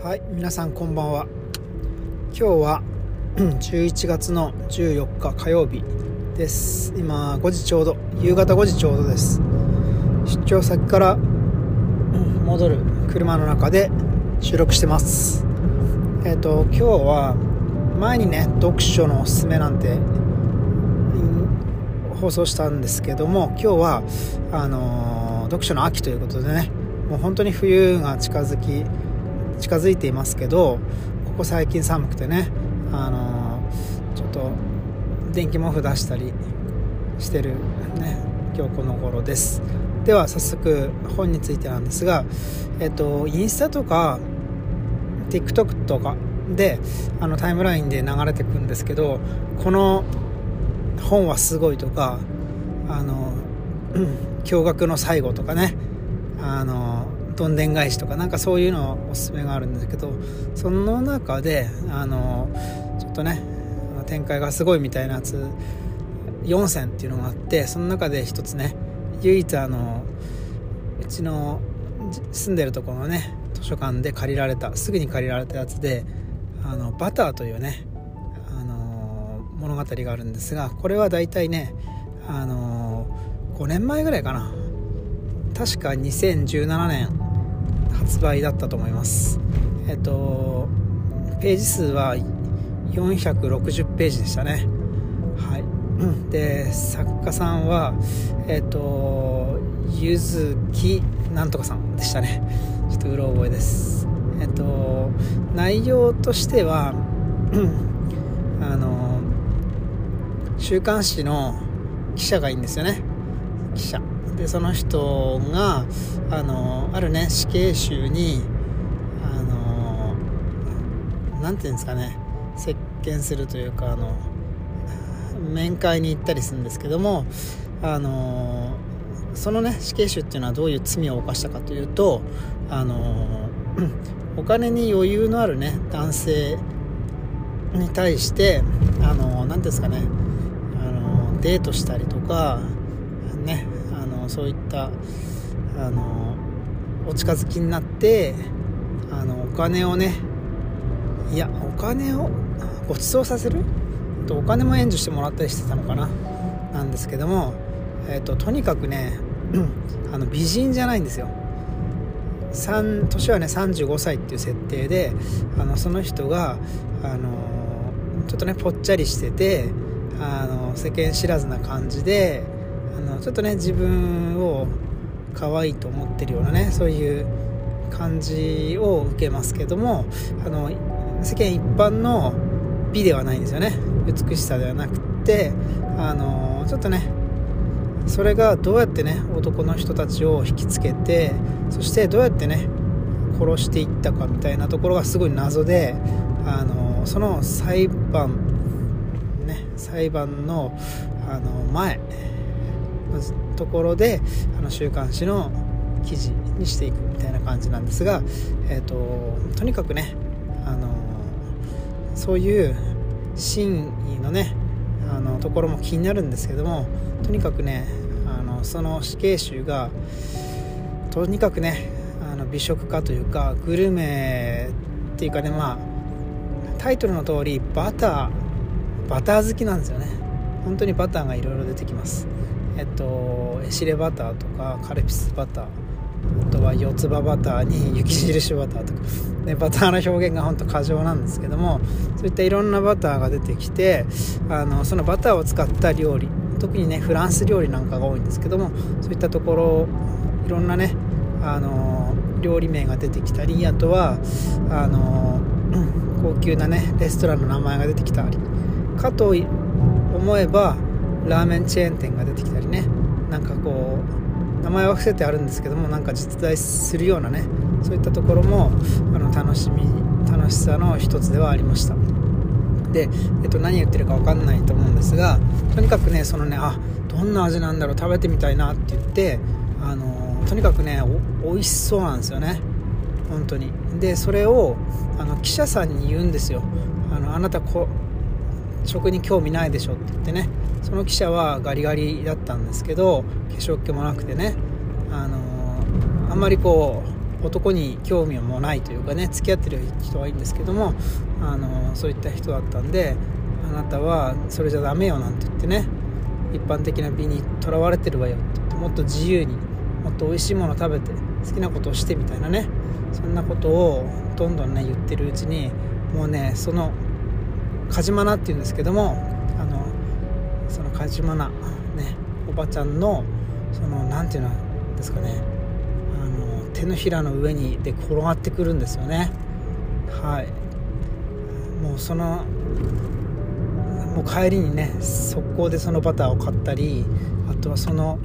はい皆さんこんばんは。今日は 11月の14日火曜日です。今5時ちょうど夕方5時ちょうどです。出張先から戻る車の中で収録してます。えっ、ー、と今日は前にね読書のおすすめなんて放送したんですけども今日はあのー、読書の秋ということでねもう本当に冬が近づき近づいていますけどここ最近寒くてねあのちょっと電気毛布出したりしてるね今日この頃です。では早速本についてなんですがえっとインスタとか TikTok とかであのタイムラインで流れてくんですけどこの本はすごいとかあの驚愕の最後とかねあのどんでん返しとかなんかそういうのおすすめがあるんですけどその中であのちょっとね展開がすごいみたいなやつ4選っていうのがあってその中で一つね唯一あのうちの住んでるところのね図書館で借りられたすぐに借りられたやつで「あのバター」というねあの物語があるんですがこれは大体ねあの5年前ぐらいかな。確か2017年発売だったと思います。えっとページ数は460ページでしたね。はい。で作家さんはえっとゆずきなんとかさんでしたね。ちょっとうろ覚えです。えっと内容としてはあの週刊誌の記者がいいんですよね。記者。でその人があのあるね死刑囚にあの何て言うんですかね接見するというかあの面会に行ったりするんですけどもあのそのね死刑囚っていうのはどういう罪を犯したかというとあの お金に余裕のあるね男性に対してあの何ですかねあのデートしたりとかそういったあのお近づきになってあのお金をねいやお金をご馳走させる？とお金も援助してもらったりしてたのかな？なんですけども、えーと、とにかくね あの美人じゃないんですよ。年はね35歳っていう設定であのその人があのちょっとねぽっちゃりしててあの世間知らずな感じであのちょっとね自分を可愛いと思ってるようなねそういう感じを受けますけどもあの世間一般の美ではないんですよね。美しさではなくてあのちょっとねそれがどうやってね男の人たちを引きつけてそしてどうやってね殺していったかみたいなところがすごい謎であのその裁判ね裁判のあの前ところであの週刊誌の記事にしていくみたいな感じなんですが、えーと、とにかくね、あのそういう真意のねあのところも気になるんですけどもとにかくねあのその死刑囚がとにかくねあの美食家というかグルメっていうかねまあタイトルの通りバターバター好きなんですよね。本当にバターがいろいろ出てきます。えっとエシレバターとかカルピスバターあとは四つ葉バターに雪印バターとかでバターの表現が本当過剰なんですけどもそういったいろんなバターが出てきてあのそのバターを使った料理特にねフランス料理なんかが多いんですけどもそういったところいろんなねあの料理名が出てきたりあとはあの高級なねレストランの名前が出てきたりかと思えばラーメンチェーン店が出てきたりね。なんかこう名前は伏せてあるんですけどもなんか実在するようなねそういったところもあの楽しみ楽しさの一つではありました。で、えっと、何言ってるか分かんないと思うんですがとにかくねそのねあどんな味なんだろう食べてみたいなって言ってあのとにかくね美味しそうなんですよね。本当に。でそれをあの記者さんに言うんですよ。あのあなたこ食に興味ないでしょって言ってね。その記者はガリガリだったんですけど化粧気もなくてねあのあんまりこう男に興味もないというかね付き合ってる人はいいんですけどもあのそういった人だったんであなたはそれじゃダメよなんて言ってね一般的な美にとらわれてるわよって言ってもっと自由にもっと美味しいもの食べて好きなことをしてみたいなねそんなことをどんどんね言ってるうちにもうねそのカジマナっていうんですけどもそのカジマナねおばちゃんのその何て言うんですかねあの手のひらの上にで転がってくるんですよね。はい。もうそのもう帰りにね速攻でそのバターを買ったりあとはその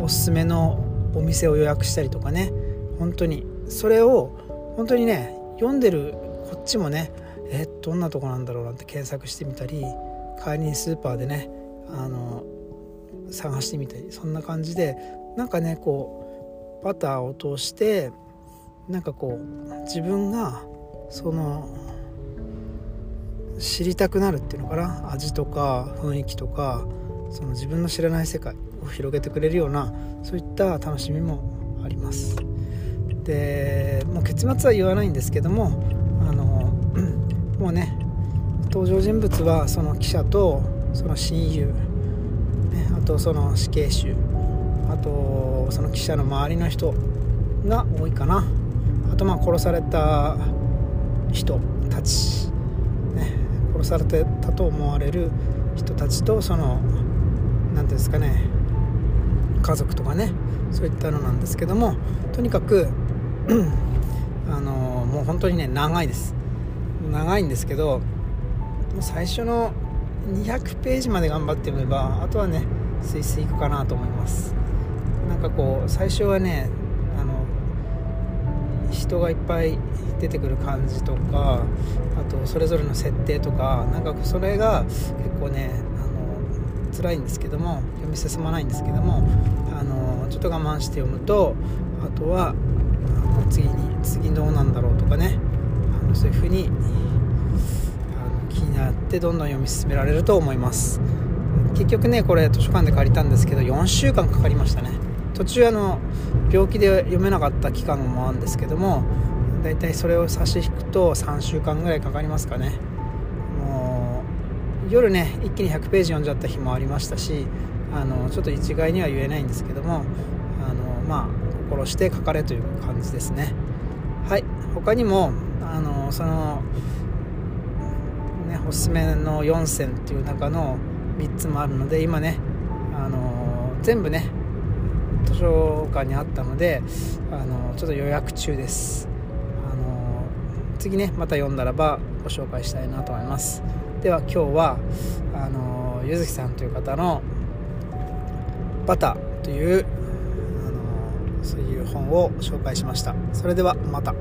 おすすめのお店を予約したりとかね本当にそれを本当にね読んでるこっちもねえどんなとこなんだろうなんて検索してみたり帰りにスーパーでねあの探してみたりそんな感じでなんかねこうバターを通してなんかこう自分がその知りたくなるっていうのかな味とか雰囲気とかその自分の知らない世界を広げてくれるようなそういった楽しみもあります。でもう結末は言わないんですけどもあのもうね登場人物はその記者とその親友、ね、あとその死刑囚。あとその記者の周りの人が多いかな。あとまあ殺された人たち、ね、殺されてたと思われる人たちとその何ていうんですかね。家族とかね。そういったのなんですけども。とにかく あのもう本当にね長いです。長いんですけど最初の200ページまで頑張って読めばあとはねスイスイいくかなと思います。なんかこう最初はねあの人がいっぱい出てくる感じとかあとそれぞれの設定とかなんかそれが結構ねあの辛いんですけども読み進まないんですけどもあのちょっと我慢して読むとあとは次に次どうなんだろうとかねあのそういう風に気にってどんどん読み進められると思います。結局ねこれ図書館で借りたんですけど4週間かかりましたね。途中あの病気で読めなかった期間もあるんですけどもだいたいそれを差し引くと3週間ぐらいかかりますかね。もう夜ね一気に100ページ読んじゃった日もありましたしあのちょっと一概には言えないんですけどもあのまあ心して書かれという感じですね。はい。他にもあのそのおすすめの4選っていう中の3つもあるので今ねあの全部ね図書館にあったのであのちょっと予約中です。あの次ねまた読んだらばご紹介したいなと思います。では今日はあのゆずきさんという方の「バター」というあのそういう本を紹介しました。それではまた。